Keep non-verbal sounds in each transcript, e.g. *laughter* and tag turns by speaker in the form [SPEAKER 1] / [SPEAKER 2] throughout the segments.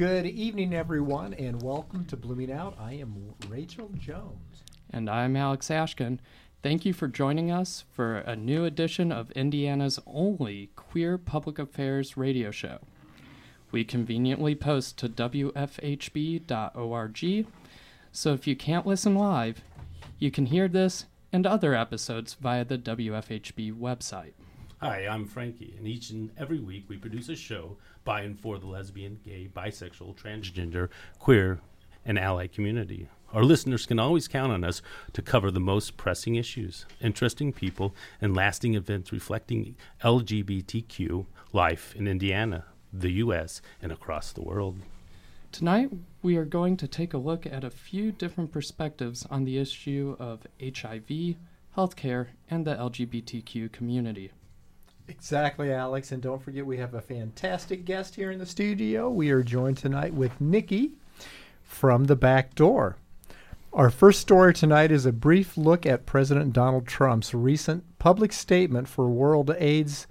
[SPEAKER 1] Good evening, everyone, and welcome to Blooming Out. I am Rachel Jones.
[SPEAKER 2] And I'm Alex Ashkin. Thank you for joining us for a new edition of Indiana's only queer public affairs radio show. We conveniently post to WFHB.org, so if you can't listen live, you can hear this and other episodes via the WFHB website.
[SPEAKER 3] Hi, I'm Frankie, and each and every week we produce a show by and for the lesbian, gay, bisexual, transgender, queer, and ally community. Our listeners can always count on us to cover the most pressing issues, interesting people, and lasting events reflecting LGBTQ life in Indiana, the U.S., and across the world.
[SPEAKER 2] Tonight, we are going to take a look at a few different perspectives on the issue of HIV, healthcare, and the LGBTQ community.
[SPEAKER 1] Exactly, Alex. And don't forget, we have a fantastic guest here in the studio. We are joined tonight with Nicci from the back door. Our first story tonight is a brief look at President Donald Trump's recent public statement for World AIDS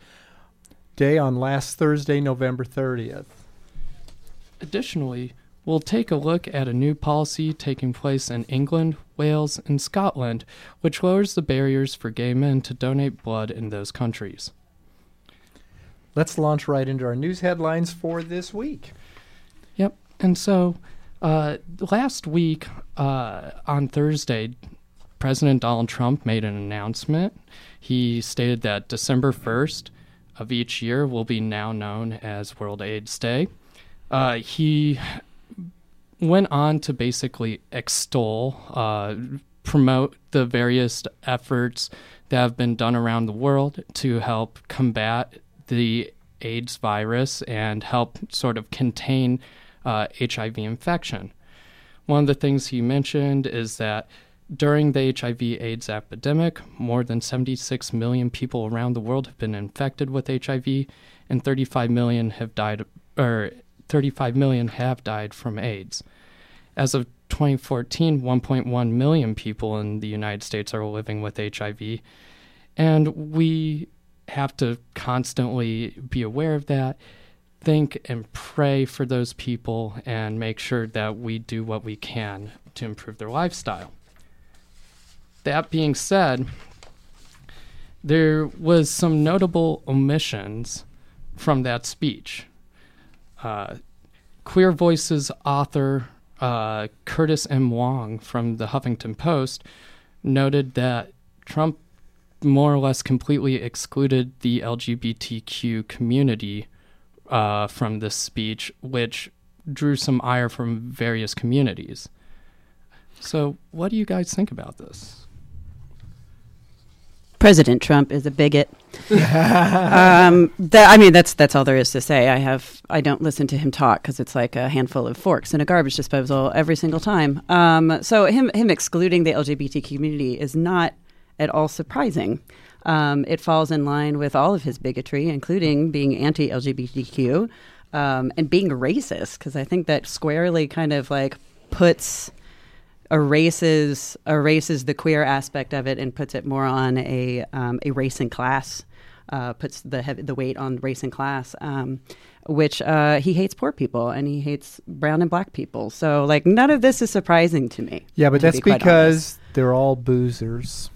[SPEAKER 1] Day on last Thursday, November 30th.
[SPEAKER 2] Additionally, we'll take a look at a new policy taking place in England, Wales, and Scotland, which lowers the barriers for gay men to donate blood in those countries.
[SPEAKER 1] Let's launch right into our news headlines for this week.
[SPEAKER 2] Yep. And so uh, last week uh, on Thursday, President Donald Trump made an announcement. He stated that December 1st of each year will be now known as World AIDS Day. Uh, he went on to basically extol, uh, promote the various efforts that have been done around the world to help combat the AIDS virus and help sort of contain uh, HIV infection. One of the things he mentioned is that during the HIV AIDS epidemic, more than 76 million people around the world have been infected with HIV, and 35 million have died, or 35 million have died from AIDS. As of 2014, 1.1 million people in the United States are living with HIV, and we have to constantly be aware of that, think and pray for those people, and make sure that we do what we can to improve their lifestyle. That being said, there was some notable omissions from that speech. Uh, Queer Voices author uh, Curtis M. Wong from the Huffington Post noted that Trump more or less completely excluded the LGBTQ community uh, from this speech, which drew some ire from various communities. So, what do you guys think about this?
[SPEAKER 4] President Trump is a bigot. *laughs* um, that, I mean, that's that's all there is to say. I have I don't listen to him talk because it's like a handful of forks in a garbage disposal every single time. Um, so him him excluding the LGBT community is not at all surprising. Um, it falls in line with all of his bigotry, including being anti-LGBTQ um, and being racist, because I think that squarely kind of like puts erases erases the queer aspect of it and puts it more on a um, a race and class. Uh, puts the heavy, the weight on race and class, um, which uh, he hates poor people and he hates brown and black people. So like none of this is surprising to me.
[SPEAKER 1] Yeah, but
[SPEAKER 4] to
[SPEAKER 1] that's
[SPEAKER 4] be
[SPEAKER 1] because
[SPEAKER 4] honest.
[SPEAKER 1] they're all boozers.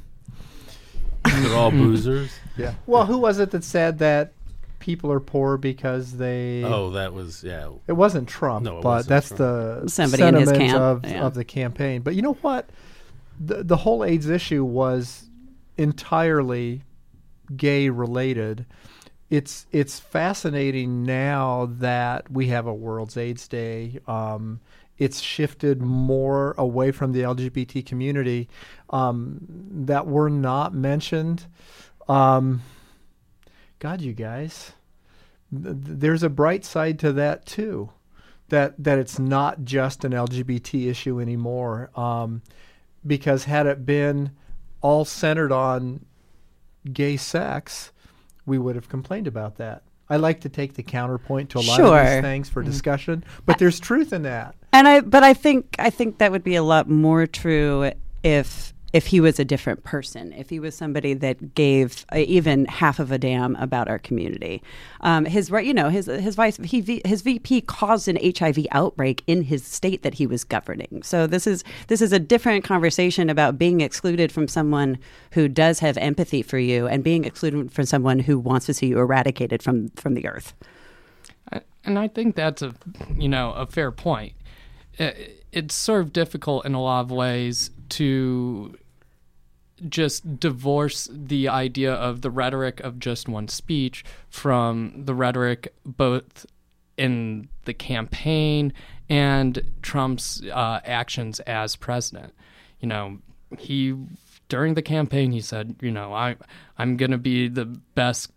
[SPEAKER 3] They're *laughs* all boozers.
[SPEAKER 1] Yeah. Well, who was it that said that people are poor because they?
[SPEAKER 3] Oh, that was yeah.
[SPEAKER 1] It wasn't Trump,
[SPEAKER 3] No, it
[SPEAKER 1] but
[SPEAKER 3] wasn't
[SPEAKER 1] that's
[SPEAKER 3] Trump.
[SPEAKER 1] the
[SPEAKER 4] Somebody in his
[SPEAKER 1] sentiment
[SPEAKER 4] camp,
[SPEAKER 1] of
[SPEAKER 4] yeah.
[SPEAKER 1] of the campaign. But you know what? The the whole AIDS issue was entirely gay related. It's it's fascinating now that we have a World's AIDS Day. Um, it's shifted more away from the LGBT community um, that were not mentioned. Um, God, you guys, th- th- there's a bright side to that too. that that it's not just an LGBT issue anymore. Um, because had it been all centered on gay sex, we would have complained about that. I like to take the counterpoint to a lot of
[SPEAKER 4] Sure.
[SPEAKER 1] these things for discussion, but there's truth in that.
[SPEAKER 4] And I, but I think I think that would be a lot more true if if he was a different person, if he was somebody that gave uh, even half of a damn about our community. Um, his right, you know, his his vice he his VP caused an HIV outbreak in his state that he was governing. So this is this is a different conversation about being excluded from someone who does have empathy for you and being excluded from someone who wants to see you eradicated from from the earth.
[SPEAKER 2] and I think that's a you know a fair point. It, it's sort of difficult in a lot of ways to just divorce the idea of the rhetoric of just one speech from the rhetoric both in the campaign and Trump's uh, actions as president. You know, he during the campaign he said, you know, I I'm going to be the best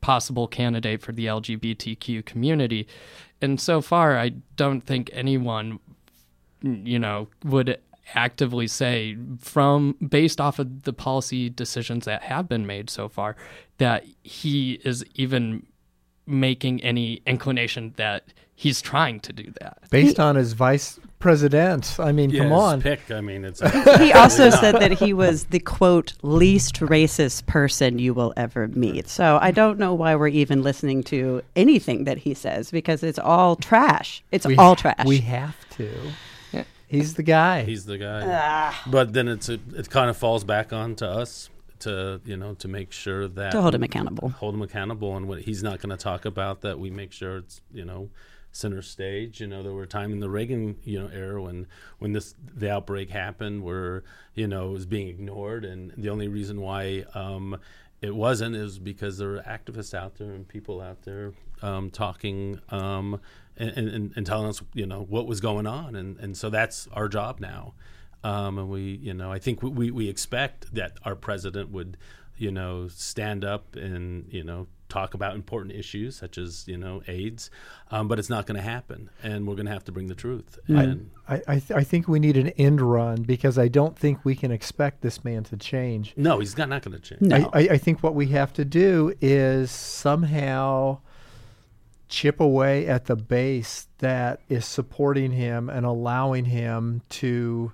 [SPEAKER 2] possible candidate for the LGBTQ community. And so far I don't think anyone you know would actively say from based off of the policy decisions that have been made so far that he is even making any inclination that he's trying to do that.
[SPEAKER 1] Based on his vice president, I mean,
[SPEAKER 3] Yeah,
[SPEAKER 1] come on.
[SPEAKER 3] Pick. I mean, it's. *laughs*
[SPEAKER 4] he also said that he was the quote least racist person you will ever meet. So I don't know why we're even listening to anything that he says because it's all trash. It's
[SPEAKER 1] We-
[SPEAKER 4] all trash.
[SPEAKER 1] We have to.
[SPEAKER 2] Yeah.
[SPEAKER 1] He's the guy.
[SPEAKER 3] He's the guy. But then it's a, it kind of falls back on to us to you know to make sure that
[SPEAKER 4] to hold him accountable.
[SPEAKER 3] hold him accountable and what he's not going to talk about that we make sure it's you know center stage you know there were a time in the reagan you know era when when this the outbreak happened where you know it was being ignored and the only reason why um it wasn't is because there were activists out there and people out there um, talking um, and, and, and telling us you know what was going on and, and so that's our job now um, and we you know I think we, we expect that our president would you know stand up and you know talk about important issues such as you know AIDS, um, but it's not going to happen, and we're going to have to bring the truth. And
[SPEAKER 1] I, I, th- I think we need an end run because I don't think we can expect this man to change.
[SPEAKER 3] no, he's not, not going to change.
[SPEAKER 4] No.
[SPEAKER 1] I, I, I think what we have to do is somehow chip away at the base that is supporting him and allowing him to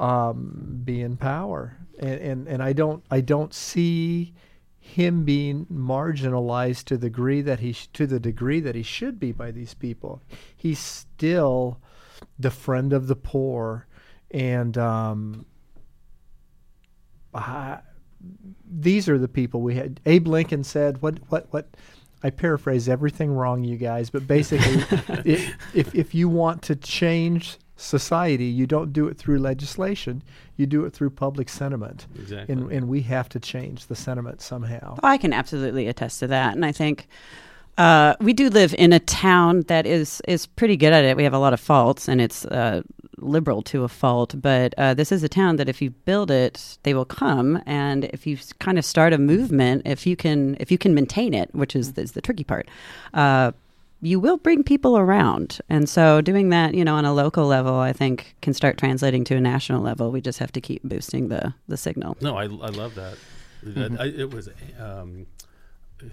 [SPEAKER 1] um, be in power. And, and and I don't I don't see him being marginalized to the degree that he to the degree that he should be by these people. He's still the friend of the poor, and um, I, these are the people we had. Abe Lincoln said, "What, what, what?" I paraphrase everything wrong, you guys, but basically, *laughs* i if if you want to change society, you don't do it through legislation. You do it through public sentiment,
[SPEAKER 3] Exactly.
[SPEAKER 1] and and we have to change the sentiment somehow.
[SPEAKER 4] Oh, I can absolutely attest to that, and I think uh, we do live in a town that is is pretty good at it. We have a lot of faults, and it's uh, liberal to a fault. But uh, this is a town that if you build it, they will come, and if you kind of start a movement, if you can if you can maintain it, which is, is the tricky part. Uh, you will bring people around. And so doing that, you know, on a local level, I think can start translating to a national level. We just have to keep boosting the, the signal.
[SPEAKER 3] No, I, I love that.
[SPEAKER 1] Mm-hmm.
[SPEAKER 3] I, it was um,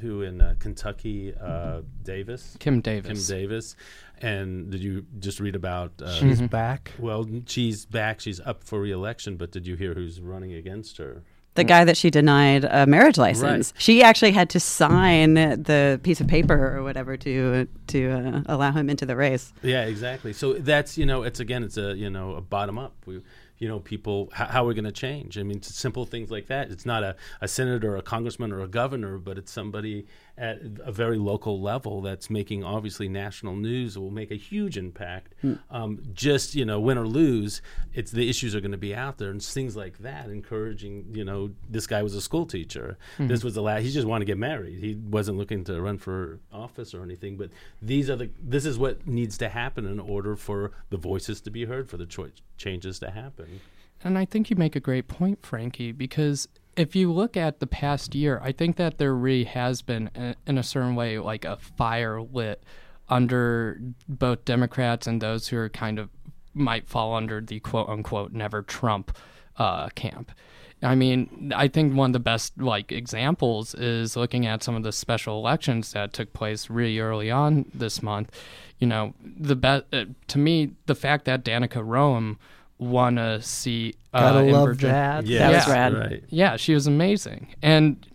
[SPEAKER 3] who in uh, Kentucky, uh, Davis,
[SPEAKER 2] Kim Davis,
[SPEAKER 3] Kim
[SPEAKER 2] Davis.
[SPEAKER 3] Davis, and did you just read about? Uh,
[SPEAKER 1] She's back.
[SPEAKER 3] well, she's back. She's up for reelection, but did you hear who's running against her?
[SPEAKER 4] the guy that she denied a marriage license.
[SPEAKER 3] Right.
[SPEAKER 4] She actually had to sign the piece of paper or whatever to to uh, allow him into the race.
[SPEAKER 3] Yeah, exactly. So that's you know, it's again, it's a you know, a bottom up. We, you know, people, how, how are we going to change? I mean, it's simple things like that. It's not a, a senator, or a congressman, or a governor, but it's somebody at a very local level that's making obviously national news. Will make a huge impact. Um, just you know, win or lose, it's the issues are going to be out there, and things like that. Encouraging, you know, this guy was a school teacher. This was the last. He just wanted to get married. He wasn't looking to run for office or anything. But these are the. This is what needs to happen in order for the voices to be heard, for the cho- changes to happen.
[SPEAKER 2] And I think you make a great point, Frankie, because if you look at the past year, I think that there really has been, a- in a certain way, like a fire lit under both Democrats and those who are kind of might fall under the quote unquote never Trump uh, camp. I mean, I think one of the best like examples is looking at some of the special elections that took place really early on this month. You know, the best uh, to me, the fact that Danica Roem won a seat. Uh,
[SPEAKER 1] Gotta
[SPEAKER 2] in
[SPEAKER 1] love
[SPEAKER 2] Virginia-
[SPEAKER 1] that.
[SPEAKER 3] Yeah,
[SPEAKER 4] was
[SPEAKER 2] Yeah.
[SPEAKER 4] rad.
[SPEAKER 3] Right.
[SPEAKER 2] yeah, she was amazing. And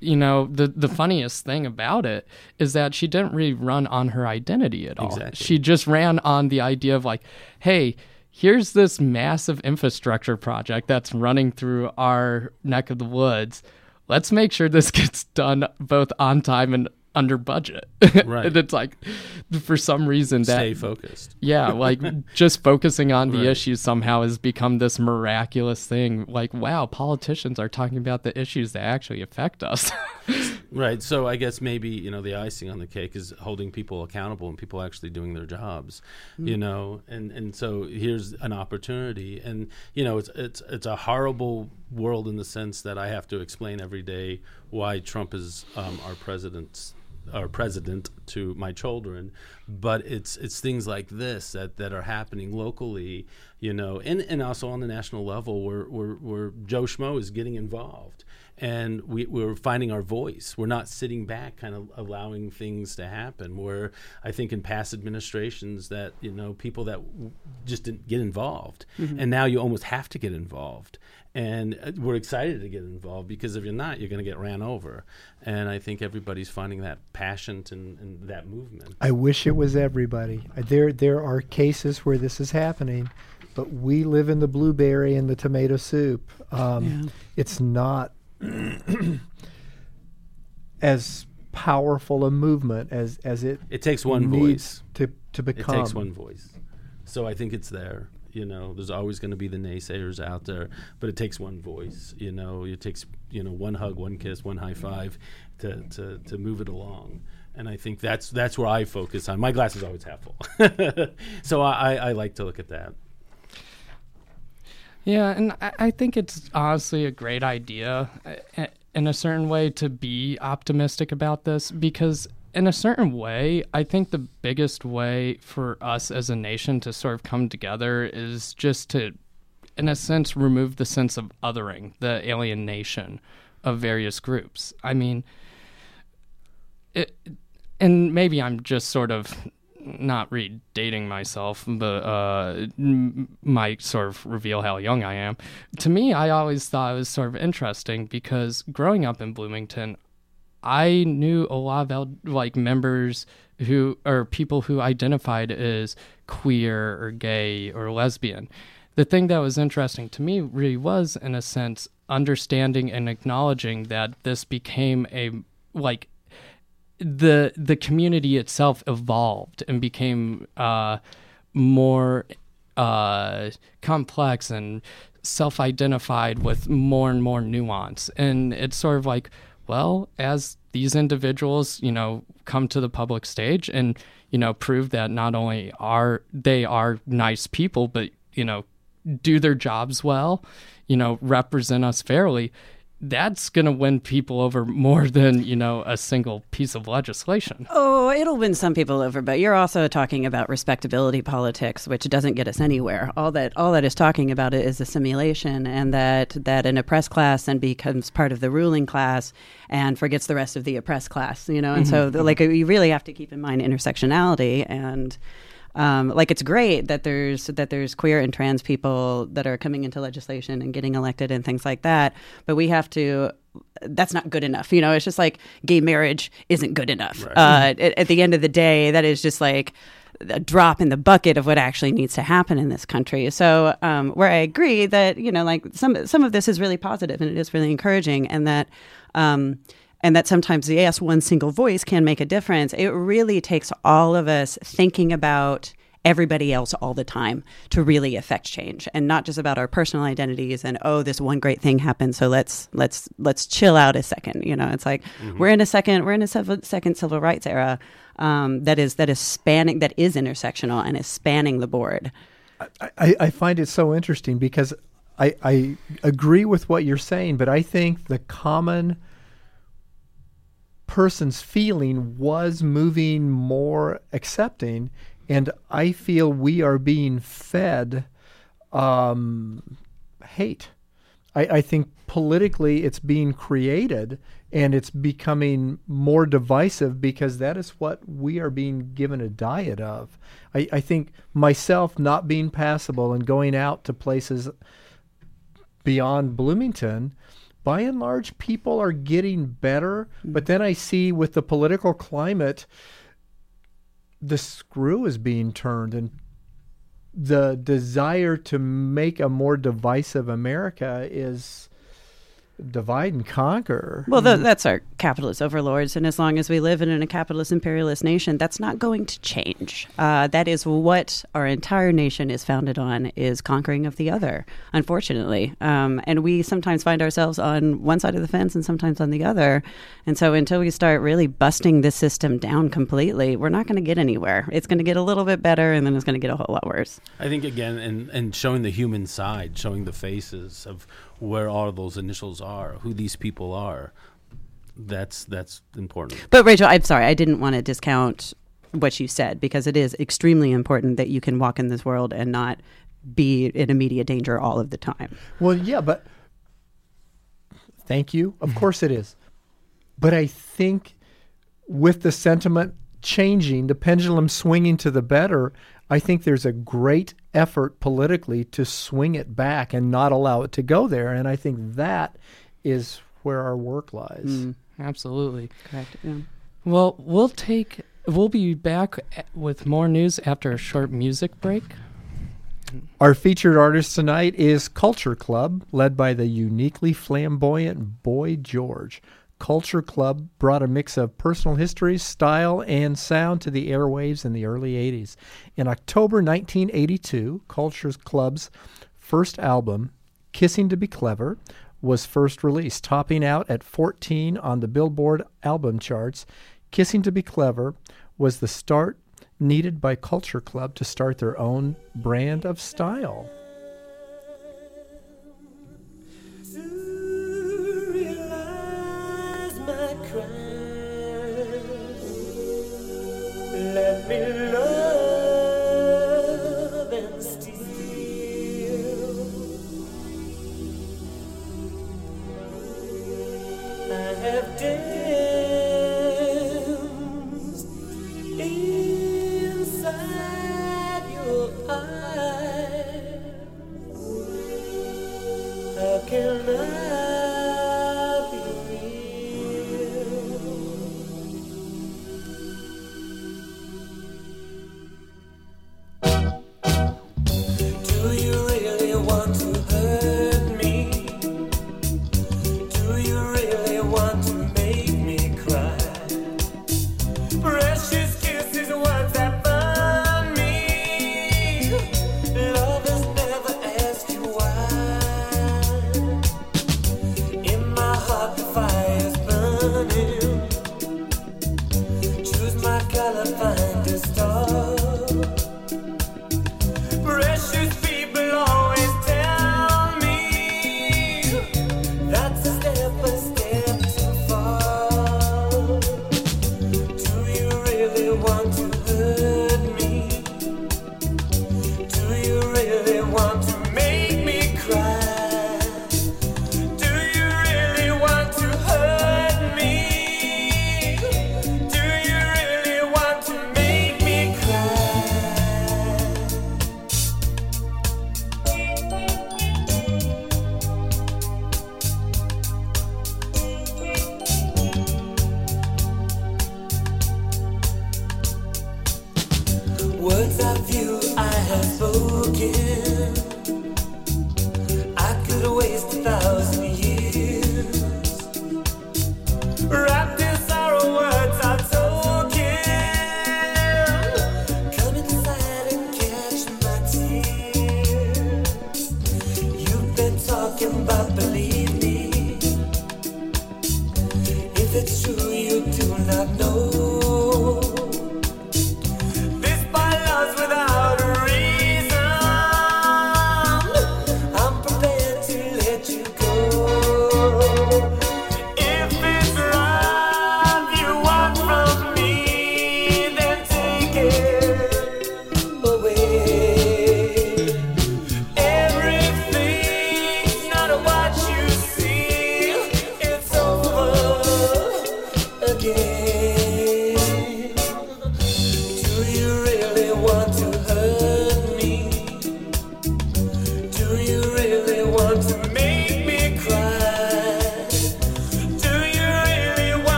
[SPEAKER 2] you know, the the funniest thing about it is that she didn't really run on her identity at all.
[SPEAKER 3] Exactly.
[SPEAKER 2] She just ran on the idea of like, hey, here's this massive infrastructure project that's running through our neck of the woods. Let's make sure this *laughs* gets done both on time and under budget. *laughs*
[SPEAKER 3] Right.
[SPEAKER 2] and it's like for some reason that
[SPEAKER 3] Stay focused.
[SPEAKER 2] yeah, like *laughs* just focusing on the
[SPEAKER 3] Right.
[SPEAKER 2] issues somehow has become this miraculous thing. Like, wow, politicians are talking about the issues that actually affect us. *laughs*
[SPEAKER 3] Right. So I guess maybe you know the icing on the cake is holding people accountable and people actually doing their jobs. You know, and and so here's an opportunity, and you know it's it's it's a horrible world in the sense that I have to explain every day why Trump is um, our president's our president to my children but it's it's things like this that, that are happening locally you know and, and also on the national level where, where, where joe schmo is getting involved and we, we're finding our voice. We're not sitting back, kind of allowing things to happen. Where I think in past administrations that you know people that w- just didn't get involved, mm-hmm. and now you almost have to get involved. And uh, we're excited to get involved because if you're not, you're going to get ran over. And I think everybody's finding that passion and, and that movement.
[SPEAKER 1] I wish it was everybody. There, there are cases where this is happening, but we live in the blueberry and the tomato soup. Um,
[SPEAKER 4] Yeah.
[SPEAKER 1] It's not *clears throat* as powerful a movement as as it
[SPEAKER 3] It takes one
[SPEAKER 1] needs
[SPEAKER 3] voice.
[SPEAKER 1] to to become.
[SPEAKER 3] It
[SPEAKER 1] become.
[SPEAKER 3] takes one voice. So I think it's there. You know, there's always going to be the naysayers out there, but it takes one voice. You know, it takes you know one hug, one kiss, one high five to to, to move it along. And I think that's that's where I focus on. My glass is always half full, *laughs* so I, I, like to look at that.
[SPEAKER 2] Yeah, and I, I think it's honestly a great idea uh, in a certain way to be optimistic about this because, in a certain way, I think the biggest way for us as a nation to sort of come together is just to, in a sense, remove the sense of othering, the alienation of various groups. I mean, it, and maybe I'm just sort of not really dating myself, but uh, might sort of reveal how young I am. To me, I always thought it was sort of interesting because growing up in Bloomington, I knew a lot of like members who or people who identified as queer or gay or lesbian. The thing that was interesting to me really was, in a sense, understanding and acknowledging that this became a like the the community itself evolved and became uh, more uh, complex and self-identified with more and more nuance and it's sort of like well as these individuals you know come to the public stage and you know prove that not only are they are nice people but you know do their jobs well you know represent us fairly that's going to win people over more than you know a single piece of legislation
[SPEAKER 4] Oh, it'll win some people over, but you're also talking about respectability politics, which doesn't get us anywhere. All that all that is talking about it is assimilation, and that that an oppressed class then becomes part of the ruling class and forgets the rest of the oppressed class. You know, and mm-hmm. so the, like you really have to keep in mind intersectionality and. Um, like it's great that there's that there's queer and trans people that are coming into legislation and getting elected and things like that, but we have to. That's not good enough, you know. It's just like gay marriage isn't good enough. Uh, at, at the end of the day, that is just like a drop in the bucket of what actually needs to happen in this country. So, um, where I agree that you know, like some some of this is really positive and it is really encouraging, and that. Um, and that sometimes the yes one single voice can make a difference. It really takes all of us thinking about everybody else all the time to really affect change and not just about our personal identities and oh this one great thing happened so let's let's let's chill out a second you know? It's like we're in a second we're in a sev- second civil rights era um, that is that is spanning that is intersectional and is spanning the board.
[SPEAKER 1] I, I find it so interesting because I, I agree with what you're saying, but I think the common person's feeling was moving more accepting, and I feel we are being fed um, hate. I, I think politically it's being created and it's becoming more divisive because that is what we are being given a diet of. I, I think myself not being passable and going out to places beyond Bloomington, by and large, people are getting better. Hmm. But then I see with the political climate, the screw is being turned and the desire to make a more divisive America is divide and conquer.
[SPEAKER 4] Well, th- that's our capitalist overlords, and as long as we live in a capitalist imperialist nation, that's not going to change. Uh, that is what our entire nation is founded on: is conquering of the other. Unfortunately, um, and we sometimes find ourselves on one side of the fence and sometimes on the other. And so, until we start really busting this system down completely, we're not going to get anywhere. It's going to get a little bit better, and then it's going to get a whole lot worse.
[SPEAKER 3] I think again, and and showing the human side, showing the faces of where all those initials are, who these people are. That's that's important.
[SPEAKER 4] But Rachel, I'm sorry, I didn't want to discount what you said because it is extremely important that you can walk in this world and not be in immediate danger all of the time.
[SPEAKER 1] Well, yeah, but thank you. Of *laughs* course it is. But I think with the sentiment changing, the pendulum swinging to the better, I think there's a great effort politically to swing it back and not allow it to go there. And I think that is where our work lies.
[SPEAKER 2] Mm, absolutely.
[SPEAKER 4] Correct. Yeah.
[SPEAKER 2] Well, we'll take. We'll be back with more news after a short music break.
[SPEAKER 1] Our featured artist tonight is Culture Club, led by the uniquely flamboyant Boy George. Culture Club brought a mix of personal history, style, and sound to the airwaves in the early 80s. In October 1982, Culture Club's first album, Kissing to Be Clever, was first released, topping out at 14 on the Billboard album charts. Kissing to Be Clever was the start needed by Culture Club to start their own brand of style.
[SPEAKER 5] Let it's true,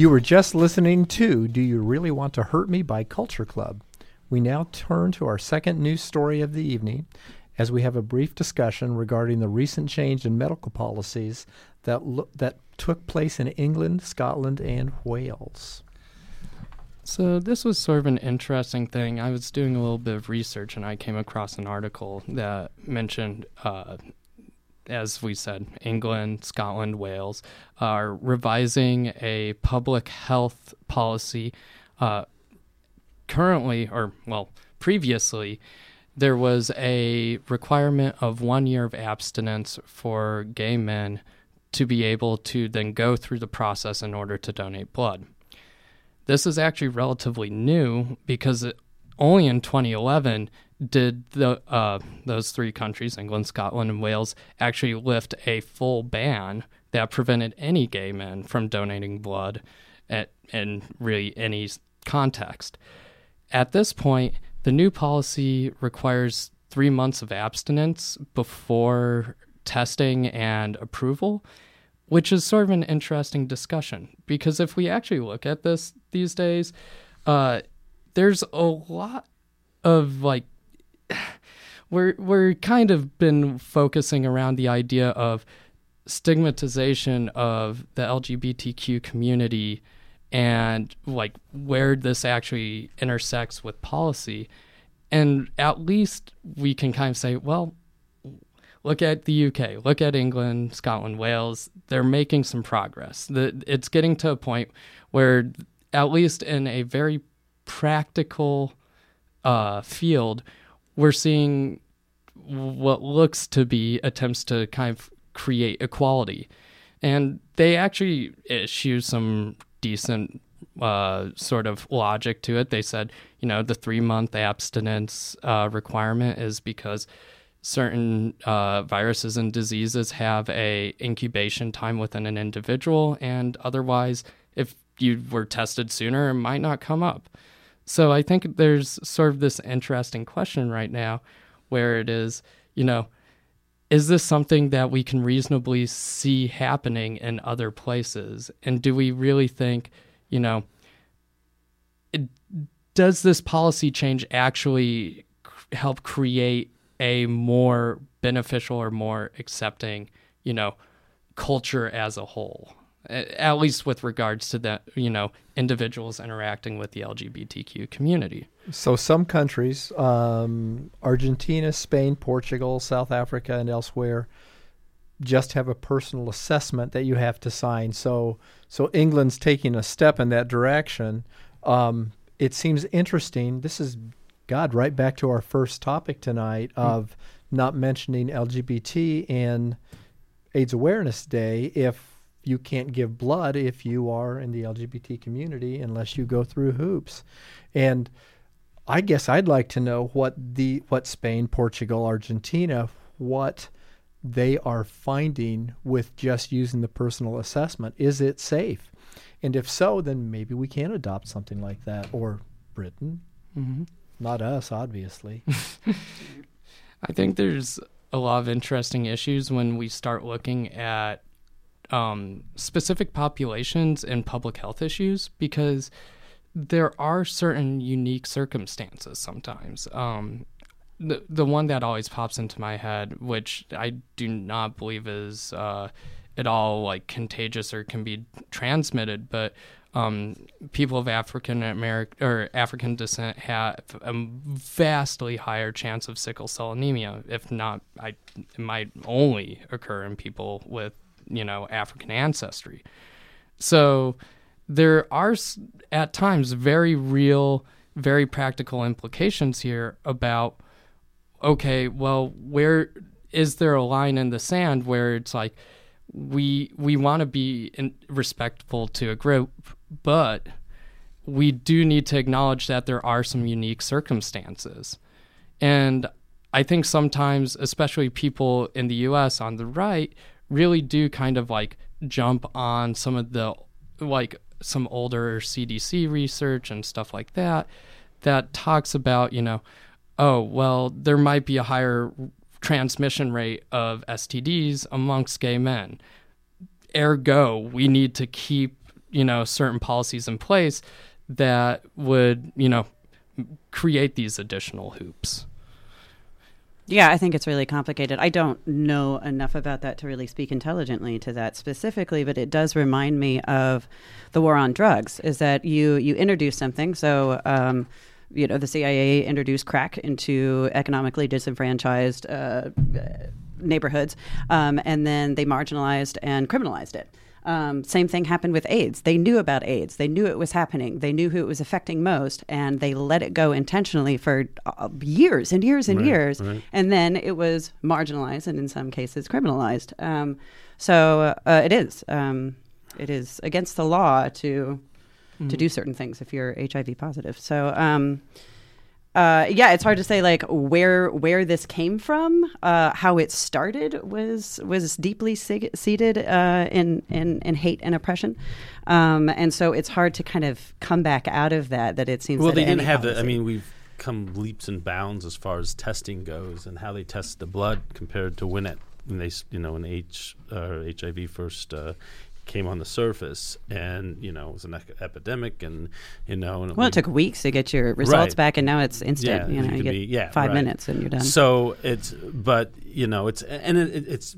[SPEAKER 5] You
[SPEAKER 1] were just listening to Do You Really Want to Hurt Me by Culture Club. We now turn to our second news story of the evening as we have a brief discussion regarding the recent change in medical policies that, lo- that took place in England, Scotland, and Wales.
[SPEAKER 2] So this was sort of an interesting thing. I was doing a little bit of research and I came across an article that mentioned, uh, as we said, England, Scotland, Wales are revising a public health policy. Uh, currently, or well, previously, there was a requirement of one year of abstinence for gay men to be able to then go through the process in order to donate blood. This is actually relatively new because it, only in 2011 did the uh, those three countries, England, Scotland, and Wales, actually lift a full ban that prevented any gay men from donating blood at in really any context. At this point, the new policy requires three months of abstinence before testing and approval, which is sort of an interesting discussion because if we actually look at this these days, uh, there's a lot of like *sighs* we're we're kind of been focusing around the idea of stigmatization of the LGBTQ community and like where this actually intersects with policy. And at least we can kind of say, well, look at the UK, look at England, Scotland, Wales. They're making some progress. The, it's getting to a point where, at least in a very practical uh, field, we're seeing what looks to be attempts to kind of create equality. And they actually issue some decent uh, sort of logic to it. They said, you know, the three month abstinence uh, requirement is because certain uh, viruses and diseases have a incubation time within an individual, and otherwise, if you were tested sooner, it might not come up. So I think there's sort of this interesting question right now where it is, you know, is this something that we can reasonably see happening in other places? And do we really think, you know, it, does this policy change actually help create a more beneficial or more accepting, you know, culture as a whole? At least with regards to the, you know, individuals interacting with the LGBTQ community.
[SPEAKER 1] So some countries, um, Argentina, Spain, Portugal, South Africa, and elsewhere, just have a personal assessment that you have to sign. So so England's taking a step in that direction. Um, it seems interesting. This is God right back to our first topic tonight of not mentioning LGBT in AIDS Awareness Day if you can't give blood if you are in the LGBT community unless you go through hoops. And I guess I'd like to know what the what Spain, Portugal, Argentina, what they are finding with just using the personal assessment. Is it safe? And if so, then maybe we can adopt something like that. Or Britain.
[SPEAKER 2] Mm-hmm.
[SPEAKER 1] Not us, obviously. *laughs*
[SPEAKER 2] I think there's a lot of interesting issues when we start looking at um, specific populations and public health issues because there are certain unique circumstances sometimes. Um, the the one that always pops into my head, which I do not believe is uh, at all like contagious or can be transmitted, but um, people of African American or African descent have a vastly higher chance of sickle cell anemia. If not, I it might only occur in people with you know African ancestry. So there are at times very real, very practical implications here about okay, well, where is there a line in the sand where it's like we we want to be in, respectful to a group, but we do need to acknowledge that there are some unique circumstances. And I think sometimes, especially people in the US on the right, really do kind of like jump on some of the like some older CDC research and stuff like that that talks about, you know, oh, well, there might be a higher transmission rate of STDs amongst gay men. Ergo, we need to keep, you know, certain policies in place that would, you know, create these additional hoops.
[SPEAKER 4] Yeah, I think it's really complicated. I don't know enough about that to really speak intelligently to that specifically, but it does remind me of the war on drugs. Is that you you introduce something so. Um, you know, the CIA introduced crack into economically disenfranchised uh, neighborhoods, um, and then they marginalized and criminalized it. Um, same thing happened with AIDS. They knew about AIDS. They knew it was happening. They knew who it was affecting most, and they let it go intentionally for uh, years and years and
[SPEAKER 3] Right,
[SPEAKER 4] years.
[SPEAKER 3] right.
[SPEAKER 4] And then it was marginalized and in some cases criminalized. Um, so uh, it is. Um, it is against the law to to do certain things if you're HIV positive. So um, uh, yeah, it's hard to say like where where this came from. Uh, how it started was was deeply sig- seated uh, in, in in hate and oppression, um, and so it's hard to kind of come back out of that. That it seems
[SPEAKER 3] like.
[SPEAKER 4] Well,
[SPEAKER 3] they didn't have the. I mean, we've come leaps and bounds as far as testing goes and how they test the blood compared to when it when they you know when H uh, HIV first. Came on the surface and you know it was an epidemic and you know and
[SPEAKER 4] well,
[SPEAKER 3] we-
[SPEAKER 4] it took weeks to get your results
[SPEAKER 3] Right.
[SPEAKER 4] back, and now it's instant.
[SPEAKER 3] Yeah,
[SPEAKER 4] you know,
[SPEAKER 3] you
[SPEAKER 4] you, get
[SPEAKER 3] be- yeah,
[SPEAKER 4] five
[SPEAKER 3] right.
[SPEAKER 4] minutes and you're done.
[SPEAKER 3] So it's, but you know, it's and it, it, it's.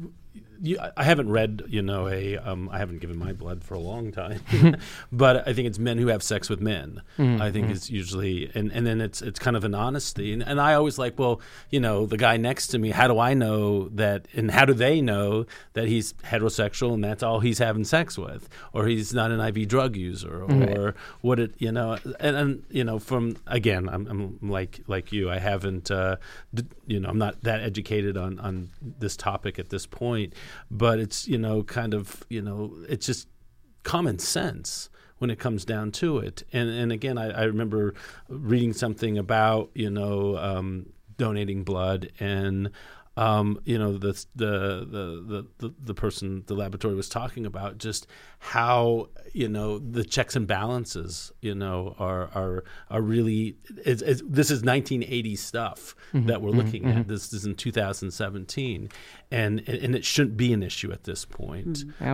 [SPEAKER 3] You, I haven't read, you know, a. Um, I haven't given my blood for a long time, *laughs* but I think it's men who have sex with men. I think it's usually, and, and then it's it's kind of an honesty, and, and I always like, well, you know, the guy next to me. How do I know that, and how do they know that he's heterosexual and that's all he's having sex with, or he's not an IV drug user, or what it, you know, and, and you know, from again, I'm, I'm like like you, I haven't, uh, d- you know, I'm not that educated on on this topic at this point, but it's you know, kind of, you know, it's just common sense when it comes down to it. And and again, I, I remember reading something about you know um, donating blood and. Um, you know the, the the the the person the laboratory was talking about just how you know the checks and balances you know are are are really it's, it's, this is 1980 stuff that we're looking at. This is in 2017 and and it shouldn't be an issue at this point. Um,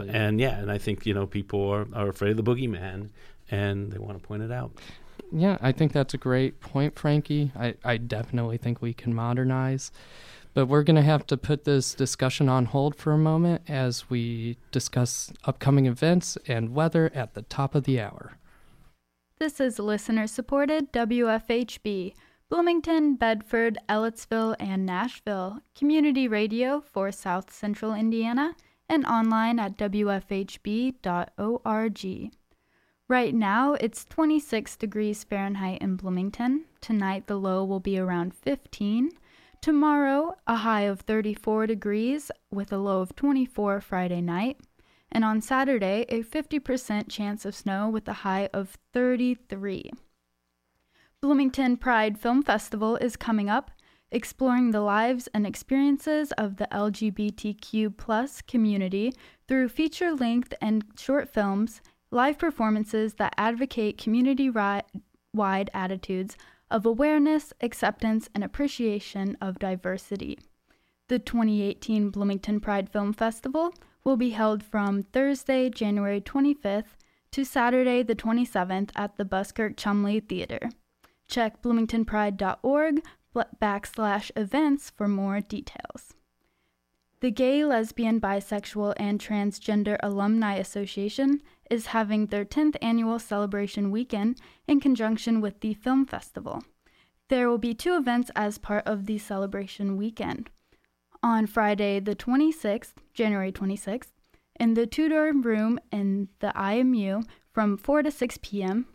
[SPEAKER 2] Absolutely.
[SPEAKER 3] and yeah, and I think you know people are, are afraid of the boogeyman, and they want to point it out.
[SPEAKER 2] Yeah, I think that's a great point, Frankie. I, I definitely think we can modernize. But we're going to have to put this discussion on hold for a moment as we discuss upcoming events and weather at the top of the hour.
[SPEAKER 6] This is listener supported WFHB, Bloomington, Bedford, Ellettsville, and Nashville, community radio for South Central Indiana, and online at WFHB.org. Right now, it's 26 degrees Fahrenheit in Bloomington. Tonight, the low will be around 15. Tomorrow, a high of 34 degrees with a low of 24 Friday night. And on Saturday, a 50% chance of snow with a high of 33. Bloomington Pride Film Festival is coming up, exploring the lives and experiences of the LGBTQ community through feature length and short films, live performances that advocate community wide attitudes of awareness, acceptance, and appreciation of diversity. The 2018 Bloomington Pride Film Festival will be held from Thursday, January 25th to Saturday, the 27th at the Buskirk Chumley Theater. Check bloomingtonpride.org backslash events for more details. The Gay, Lesbian, Bisexual, and Transgender Alumni Association is having their 10th annual celebration weekend in conjunction with the film festival. There will be two events as part of the celebration weekend. On Friday, the 26th, January 26th, in the Tudor Room in the IMU from 4 to 6 p.m.,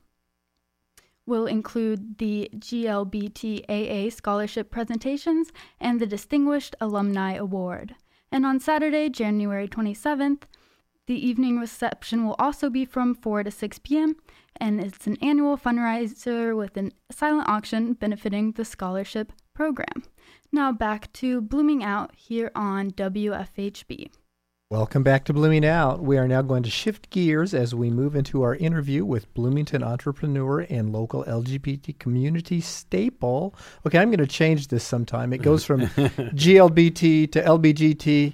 [SPEAKER 6] will include the GLBTAA scholarship presentations and the Distinguished Alumni Award. And on Saturday, January 27th, the evening reception will also be from 4 to 6 p.m., and it's an annual fundraiser with a silent auction benefiting the scholarship program. Now back to Blooming Out here on WFHB.
[SPEAKER 1] Welcome back to Blooming Out. We are now going to shift gears as we move into our interview with Bloomington entrepreneur and local LGBT community staple. Okay, I'm going to change this sometime. It goes from *laughs* GLBT to LBGT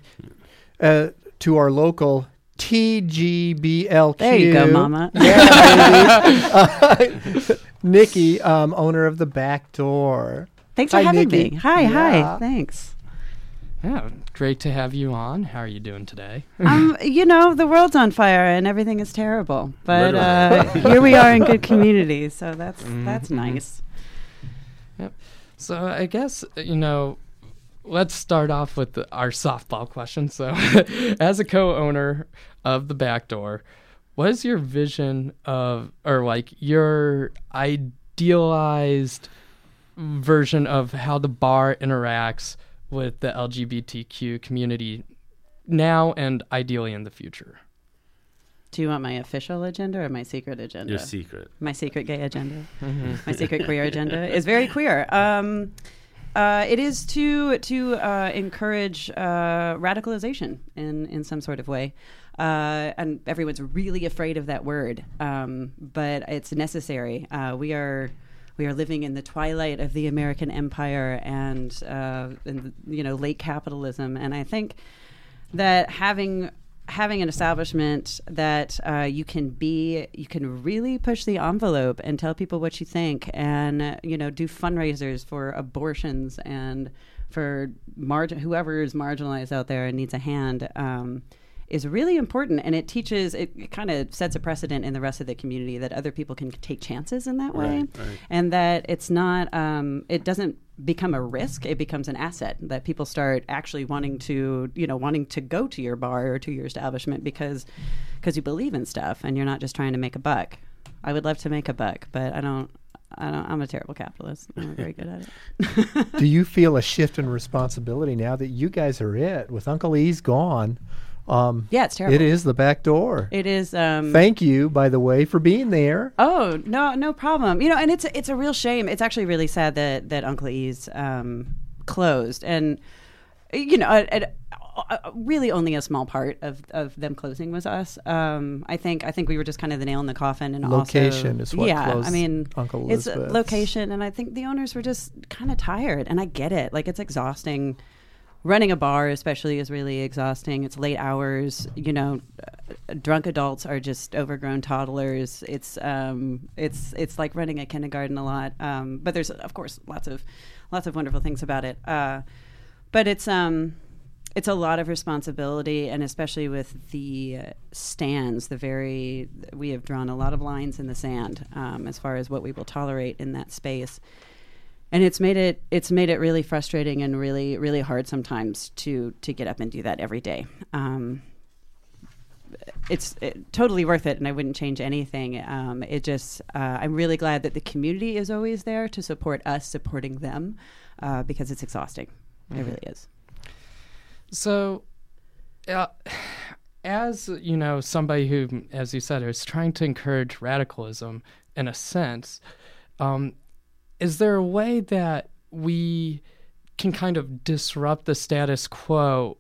[SPEAKER 1] uh, to our local TGBLQ.
[SPEAKER 4] There you go, Mama. *laughs*
[SPEAKER 1] Yeah. *laughs* Uh, Nicci, um, owner of the Back Door.
[SPEAKER 4] Thanks for having
[SPEAKER 1] Nicci.
[SPEAKER 4] me. Hi,
[SPEAKER 1] Yeah.
[SPEAKER 4] hi. Thanks.
[SPEAKER 2] Yeah, great to have you on. How are you doing today?
[SPEAKER 4] um, you know, the world's on fire and everything is terrible, but uh, here we are in good *laughs* community, so that's that's
[SPEAKER 2] Mhm.
[SPEAKER 4] nice.
[SPEAKER 2] So I guess you know, let's start off with the, our softball question. So, as a co-owner of the back door, what is your vision of, or like your idealized version of how the bar interacts with the LGBTQ community now and ideally in the future?
[SPEAKER 4] Do you want my official agenda or my secret agenda?
[SPEAKER 3] Your secret.
[SPEAKER 4] my secret gay agenda, my secret queer agenda is very queer. Um, uh, it is to to uh, encourage uh, radicalization in in some sort of way, uh, and everyone's really afraid of that word, um, but it's necessary. Uh, we are. We are living in the twilight of the American empire and, uh, you know late capitalism, and I think that having having an establishment that uh, you can be you can really push the envelope and tell people what you think and you know do fundraisers for abortions and for margin whoever is marginalized out there and needs a hand um, is really important and it teaches it, it kind of sets a precedent in the rest of the community that other people can take chances in that way
[SPEAKER 3] Right, right.
[SPEAKER 4] and that it's not um, it doesn't become a risk it becomes an asset that people start actually wanting to you know wanting to go to your bar or to your establishment because because you believe in stuff and you're not just trying to make a buck i would love to make a buck but i don't I don't, I'm a terrible capitalist. I'm not very good at it. *laughs*
[SPEAKER 1] Do you feel a shift in responsibility now that you guys are it with Uncle E's gone? Um,
[SPEAKER 4] Yeah, it's terrible.
[SPEAKER 1] It is the back door.
[SPEAKER 4] It is. Um,
[SPEAKER 1] Thank you, by the way, for being there.
[SPEAKER 4] Oh no, no problem. You know, and it's it's a real shame. It's actually really sad that that Uncle E's um, closed, and you know, it, it, uh, really only a small part of, of them closing was us. Um, I think I think we were just kind of the nail in the coffin, and
[SPEAKER 1] Location
[SPEAKER 4] also,
[SPEAKER 1] is what
[SPEAKER 4] yeah.
[SPEAKER 1] closed
[SPEAKER 4] I mean,
[SPEAKER 1] Uncle E's
[SPEAKER 4] location, and I think the owners were just kind of tired, and I get it. Like it's exhausting. Running a bar, especially, is really exhausting. It's late hours. You know, uh, drunk adults are just overgrown toddlers. It's um, it's it's like running a kindergarten a lot. Um, but there's of course lots of lots of wonderful things about it. Uh, but it's um, it's a lot of responsibility, and especially with the uh, stands, the very we have drawn a lot of lines in the sand um, as far as what we will tolerate in that space and it's made it it's made it really frustrating and really really hard sometimes to to get up and do that every day. Um, it's it, totally worth it and i wouldn't change anything. Um, it just uh, i'm really glad that the community is always there to support us supporting them uh, because it's exhausting. It really is.
[SPEAKER 2] So, uh, as you know, somebody who, as you said, is trying to encourage radicalism in a sense, um, is there a way that we can kind of disrupt the status quo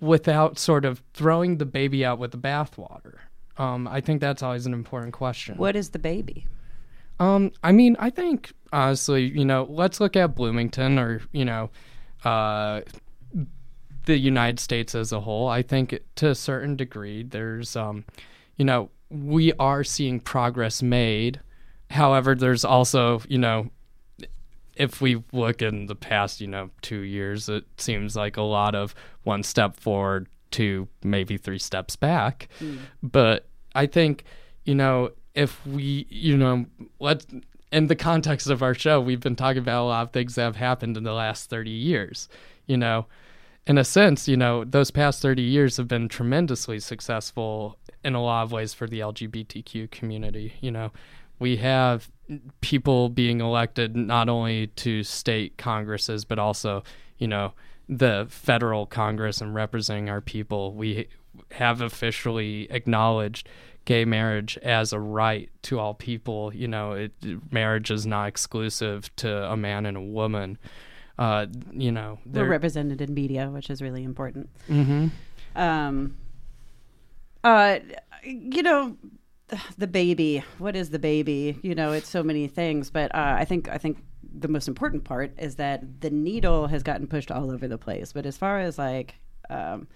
[SPEAKER 2] without sort of throwing the baby out with the bathwater? Um, I think that's always an important question.
[SPEAKER 4] what is the baby
[SPEAKER 2] Um, I mean, I think honestly, you know, let's look at Bloomington or you know, uh, the United States as a whole. I think to a certain degree, there's, um, you know, we are seeing progress made. However, there's also, you know, if we look in the past, you know, two years, it seems like a lot of one step forward to maybe three steps back. Hmm. But I think, you know, if we, you know, let in the context of our show, we've been talking about a lot of things that have happened in the last 30 years. You know, in a sense, you know, those past 30 years have been tremendously successful in a lot of ways for the LGBTQ community. You know, we have people being elected not only to state congresses, but also, you know, the federal Congress and representing our people. We have officially acknowledged gay marriage as a right to all people. You know, it, marriage is not exclusive to a man and a woman. Uh, you know,
[SPEAKER 4] we're represented in media which is really important
[SPEAKER 2] Mhm.
[SPEAKER 4] um, Uh, you know, the baby. What is the baby? You know, it's so many things, but uh, I think I think the most important part is that the needle has gotten pushed all over the place. But as far as like, um,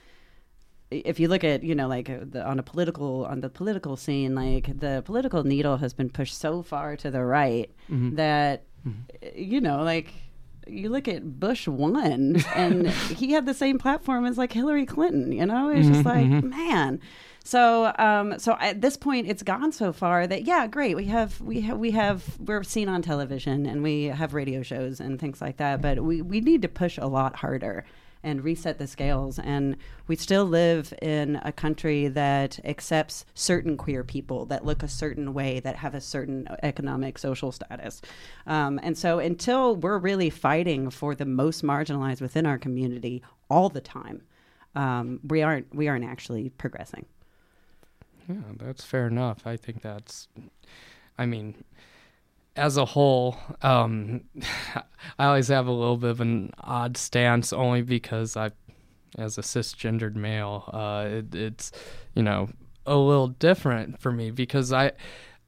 [SPEAKER 4] if you look at you know like uh, the, on a political on the political scene, like the political needle has been pushed so far to the right that you know like. You look at Bush one, and *laughs* he had the same platform as like Hillary Clinton. You know, it's just like man. So, um, so at this point, it's gone so far that yeah, great. We have we have we have we're seen on television and we have radio shows and things like that. But we we need to push a lot harder and reset the scales. And we still live in a country that accepts certain queer people that look a certain way, that have a certain economic, social status. Um, and so until we're really fighting for the most marginalized within our community all the time, um, we aren't we aren't actually progressing.
[SPEAKER 2] Yeah, that's fair enough. I think that's, I mean, as a whole, um, *laughs* I always have a little bit of an odd stance only because I, as a cisgendered male, uh, it, it's, you know, a little different for me because I,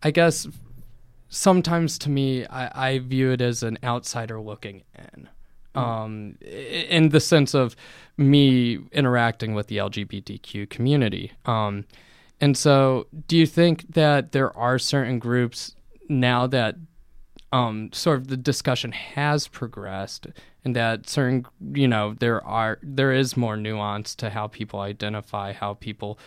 [SPEAKER 2] I guess sometimes to me, I, I view it as an outsider looking in. Um, in the sense of me interacting with the LGBTQ community. Um, and so, do you think that there are certain groups now that um, sort of the discussion has progressed, and that certain, you know, there are there is more nuance to how people identify, how people,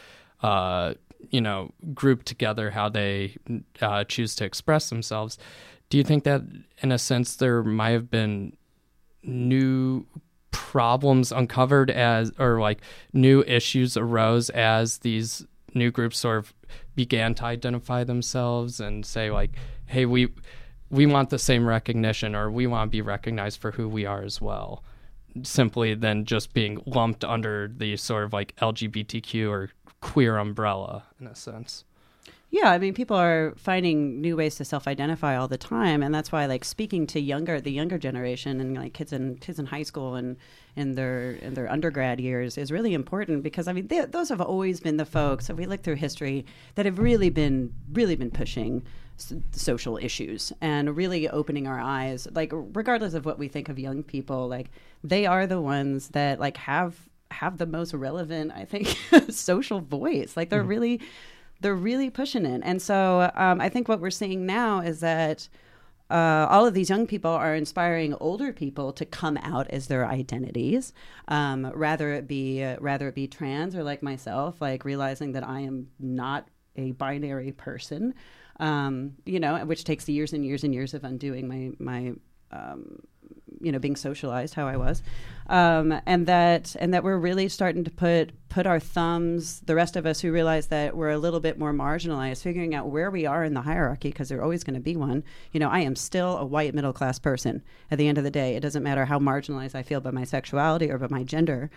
[SPEAKER 2] uh, you know, group together, how they uh, choose to express themselves. Do you think that, in a sense, there might have been new problems uncovered as or like new issues arose as these new groups sort of began to identify themselves and say like hey we we want the same recognition or we want to be recognized for who we are as well simply than just being lumped under the sort of like LGBTQ or queer umbrella in a sense
[SPEAKER 4] Yeah, I mean, people are finding new ways to self-identify all the time, and that's why, like, speaking to younger, the younger generation, and like kids in kids in high school and in their in their undergrad years is really important because I mean, they, those have always been the folks. If we look through history, that have really been really been pushing social issues and really opening our eyes. Like, regardless of what we think of young people, like they are the ones that like have have the most relevant, I think, *laughs* social voice. Like, they're mm-hmm. really they're really pushing it. And so um, I think what we're seeing now is that uh, all of these young people are inspiring older people to come out as their identities, um, rather it be uh, rather it be trans or like myself, like realizing that I am not a binary person, um, you know, which takes years and years and years of undoing my my um, you know being socialized how I was, um, and that and that we're really starting to put put our thumbs. The rest of us who realize that we're a little bit more marginalized, figuring out where we are in the hierarchy because there's always going to be one. You know, I am still a white middle class person. At the end of the day, it doesn't matter how marginalized I feel by my sexuality or by my gender.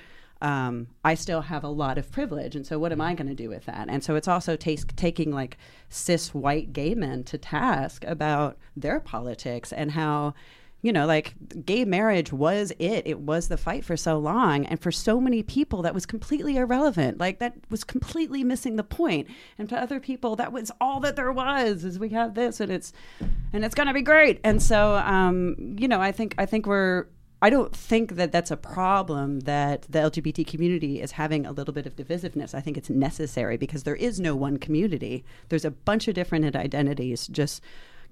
[SPEAKER 4] Um, I still have a lot of privilege, and so what am I going to do with that? And so it's also tas- taking like cis white gay men to task about their politics and how you know, like gay marriage was it. It was the fight for so long. And for so many people, that was completely irrelevant. Like that was completely missing the point. And to other people, that was all that there was is we have this and it's, and it's going to be great. And so, um, you know, I think, I think we're, I don't think that that's a problem that the LGBT community is having a little bit of divisiveness. I think it's necessary because there is no one community. There's a bunch of different identities just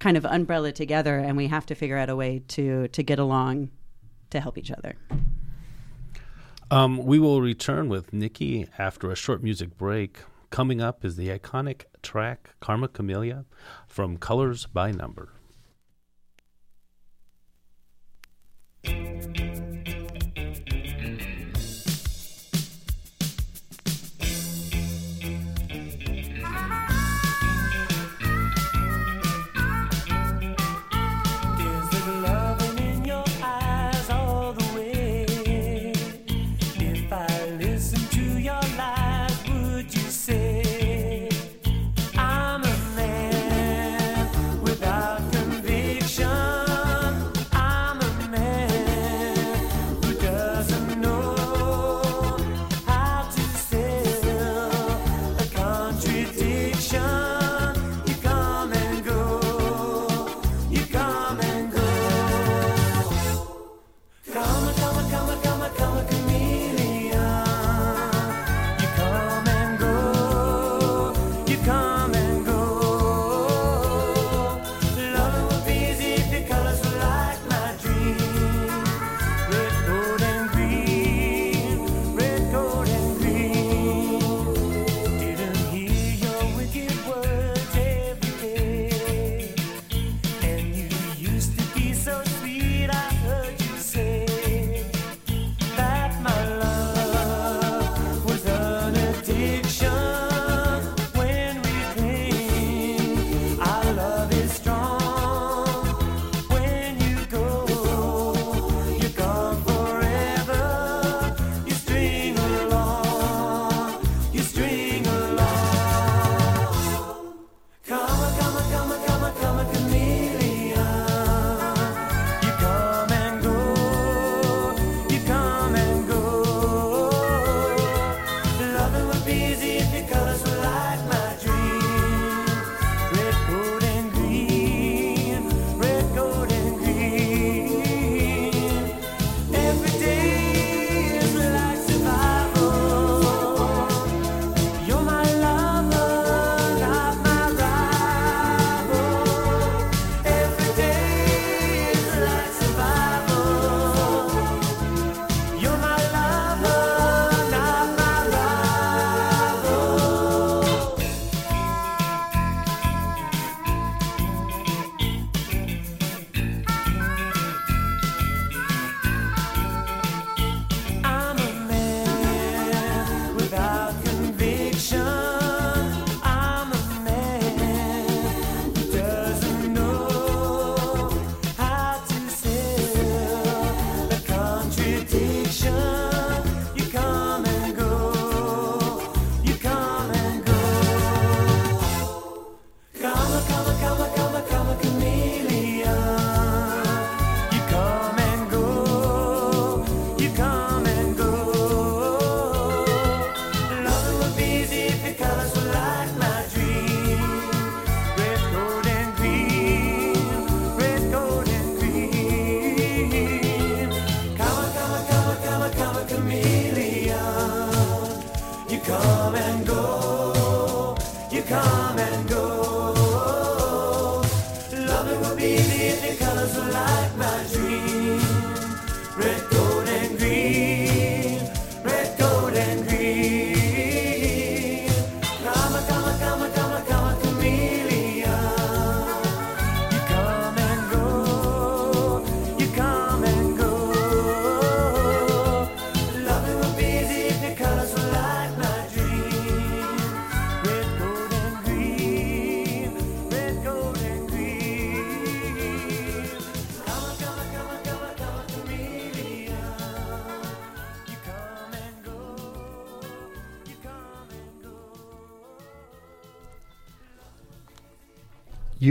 [SPEAKER 4] kind of umbrella together and we have to figure out a way to to get along to help each other.
[SPEAKER 3] Um, we will return with Nicci after a short music break. Coming up is the iconic track Karma Chameleon from Colors by Number.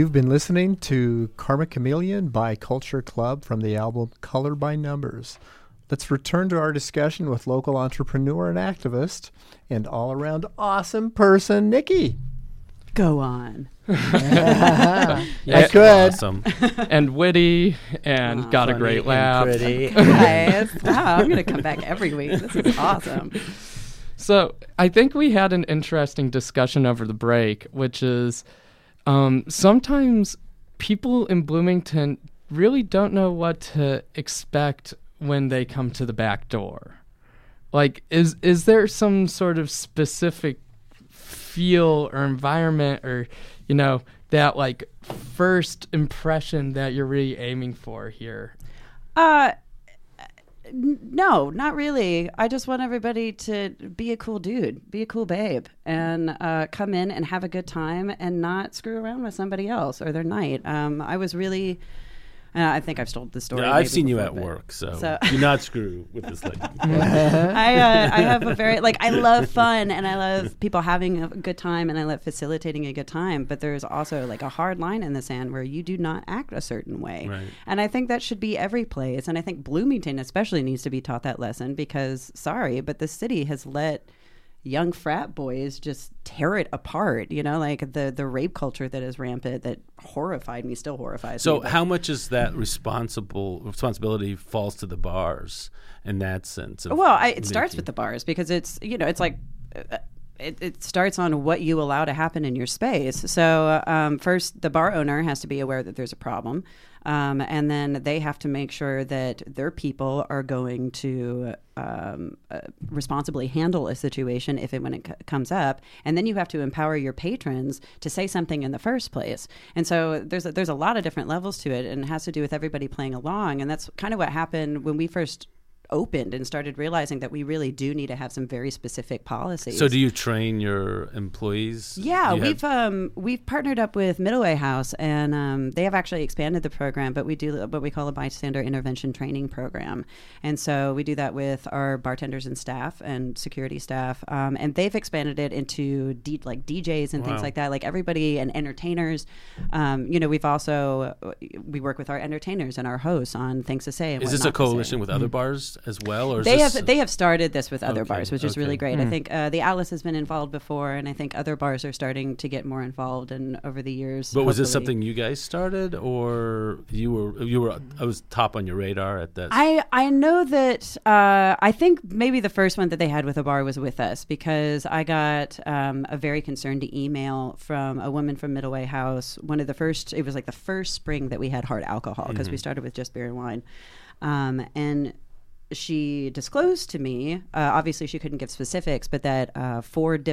[SPEAKER 1] You've been listening to Karma Chameleon by Culture Club from the album Color by Numbers. Let's return to our discussion with local entrepreneur and activist and all around awesome person, Nicci.
[SPEAKER 4] Go on. *laughs*
[SPEAKER 1] I
[SPEAKER 2] Yeah.
[SPEAKER 1] could.
[SPEAKER 3] Awesome.
[SPEAKER 2] and witty and got a great laugh. *laughs*
[SPEAKER 4] Guys, wow, I'm going to come back every week. This is awesome.
[SPEAKER 2] So I think we had an interesting discussion over the break, which is um, sometimes people in Bloomington really don't know what to expect when they come to the back door. Like, is is there some sort of specific feel or environment or you know that like first impression that you're really aiming for here?
[SPEAKER 4] Uh, no, not really. I just want everybody to be a cool dude, be a cool babe, and uh, come in and have a good time and not screw around with somebody else or their night. Um, I was really. Uh, I think I've told the story.
[SPEAKER 3] Yeah, I've
[SPEAKER 4] maybe
[SPEAKER 3] seen you at
[SPEAKER 4] but-
[SPEAKER 3] work, so,
[SPEAKER 4] so-
[SPEAKER 3] do not *laughs* screw with this lady. *laughs*
[SPEAKER 4] I uh, I have a very like I love fun and I love people having a good time and I love facilitating a good time. But there's also like a hard line in the sand where you do not act a certain way,
[SPEAKER 3] Right.
[SPEAKER 4] and I think that should be every place. And I think Bloomington especially needs to be taught that lesson because sorry, but the city has let young frat boys just tear it apart. You know, like the the rape culture that is rampant that horrified me, still horrifies
[SPEAKER 3] So,
[SPEAKER 4] me.
[SPEAKER 3] how much is that responsible responsibility falls to the bars in that sense?
[SPEAKER 4] Well, I, it starts with the bars because it's you know it's like. Uh, it, it starts on what you allow to happen in your space. So, um, first, the bar owner has to be aware that there's a problem. Um, and then they have to make sure that their people are going to um, uh, responsibly handle a situation if and when it c- comes up. And then you have to empower your patrons to say something in the first place. And so there's a, there's a lot of different levels to it, and it has to do with everybody playing along. And that's kind of what happened when we first opened and started realizing that we really do need to have some very specific policies.
[SPEAKER 3] So, do you train your employees?
[SPEAKER 4] Yeah,
[SPEAKER 3] You
[SPEAKER 4] we've um, we've partnered up with Middle Way House, and um, they have actually expanded the program. But we do what we call a bystander intervention training program, and so we do that with our bartenders and staff and security staff, um, and they've expanded it into D- like DJs and things like that, like everybody and entertainers. Um, you know, we've also we work with our entertainers and our hosts on things to say. And
[SPEAKER 3] Is this a
[SPEAKER 4] not to say.
[SPEAKER 3] coalition with other bars as well, or is
[SPEAKER 4] They
[SPEAKER 3] this,
[SPEAKER 4] have they have started this with other
[SPEAKER 3] Okay,
[SPEAKER 4] bars, which is really
[SPEAKER 3] okay.
[SPEAKER 4] great. I think uh, the Alice has been involved before, and I think other bars are starting to get more involved. And over the years,
[SPEAKER 3] But was this something you guys started, or you were you were I was top on your radar at that?
[SPEAKER 4] I I know that uh, I think maybe the first one that they had with a bar was with us because I got um, a very concerned email from a woman from Middle Way House. One of the first, it was like the first spring that we had hard alcohol because we started with just beer and wine, um, and she disclosed to me. Uh, obviously, she couldn't give specifics, but that uh, four different